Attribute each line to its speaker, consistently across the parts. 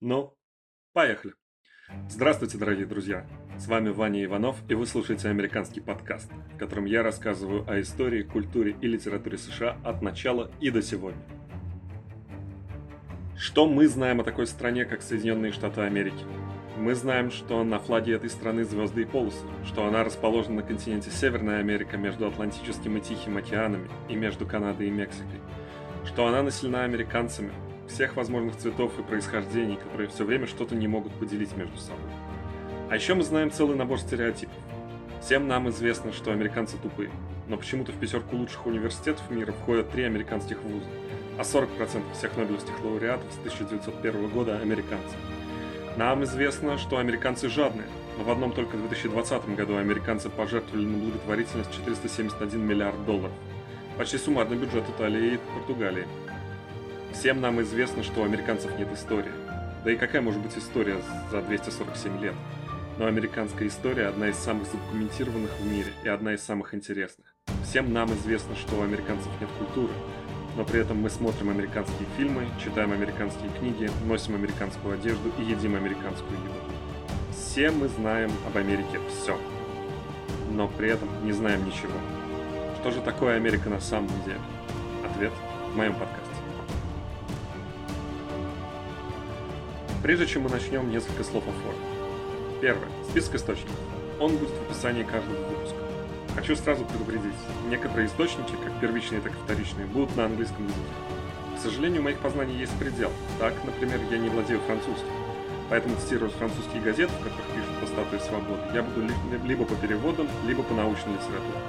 Speaker 1: Ну, поехали. Здравствуйте, дорогие друзья. С вами Ваня Иванов, и вы слушаете американский подкаст, в котором я рассказываю о истории, культуре и литературе США от начала и до сегодня. Что мы знаем о такой стране, как Соединенные Штаты Америки? Мы знаем, что на флаге этой страны звезды и полосы, что она расположена на континенте Северная Америка между Атлантическим и Тихим океанами и между Канадой и Мексикой, что она населена американцами, всех возможных цветов и происхождений, которые все время что-то не могут поделить между собой. А еще мы знаем целый набор стереотипов. Всем нам известно, что американцы тупые, но почему-то в пятерку лучших университетов мира входят три американских вуза, а 40% всех нобелевских лауреатов с 1901 года – американцы. Нам известно, что американцы жадные, но в одном только 2020 году американцы пожертвовали на благотворительность 471 миллиард долларов. Почти суммарный бюджет Италии и Португалии. Всем нам известно, что у американцев нет истории. Да и какая может быть история за 247 лет? Но американская история одна из самых задокументированных в мире и одна из самых интересных. Всем нам известно, что у американцев нет культуры, но при этом мы смотрим американские фильмы, читаем американские книги, носим американскую одежду и едим американскую еду. Все мы знаем об Америке все, но при этом не знаем ничего. Что же такое Америка на самом деле? Ответ в моем подкасте. Прежде чем мы начнем, несколько слов о форме. Первое. Список источников. Он будет в описании каждого выпуска. Хочу сразу предупредить, некоторые источники, как первичные, так и вторичные, будут на английском языке. К сожалению, моих познаний есть предел. Так, например, я не владею французским. Поэтому цитировать французские газеты, в которых пишут по статуе свободы, я буду либо по переводам, либо по научной литературе.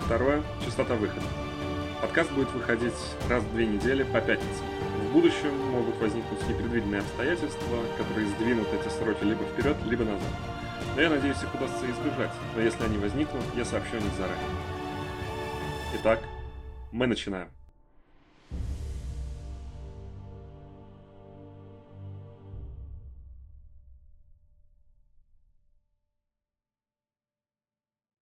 Speaker 1: Второе – частота выхода. Подкаст будет выходить раз в две недели по пятницам. В будущем могут возникнуть непредвиденные обстоятельства, которые сдвинут эти сроки либо вперед, либо назад. Но я надеюсь, их удастся избежать, но если они возникнут, я сообщу о них заранее. Итак, мы начинаем.